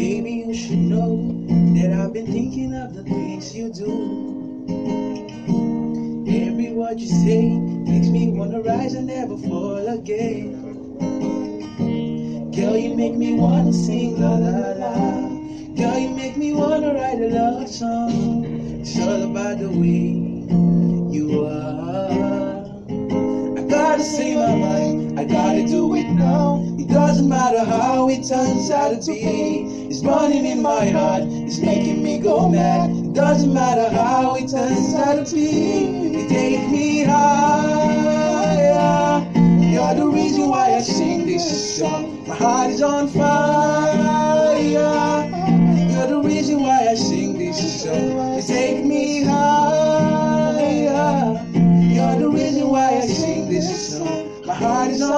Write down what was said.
Baby, you should know that I've been thinking of the things you do. Every word you say makes me wanna rise and never fall again. Girl, you make me wanna sing la la la. Girl, you make me wanna write a love song. It's all about the way you are. I gotta say my mind, I gotta doesn't matter how it turns out to be. It's burning in my heart, it's making me go mad. It doesn't matter how it turns out to be. You take me higher. You're the reason why I sing this song. My heart is on fire. You're the reason why I sing this song. You take me higher. You're the reason why I sing this song. My heart is on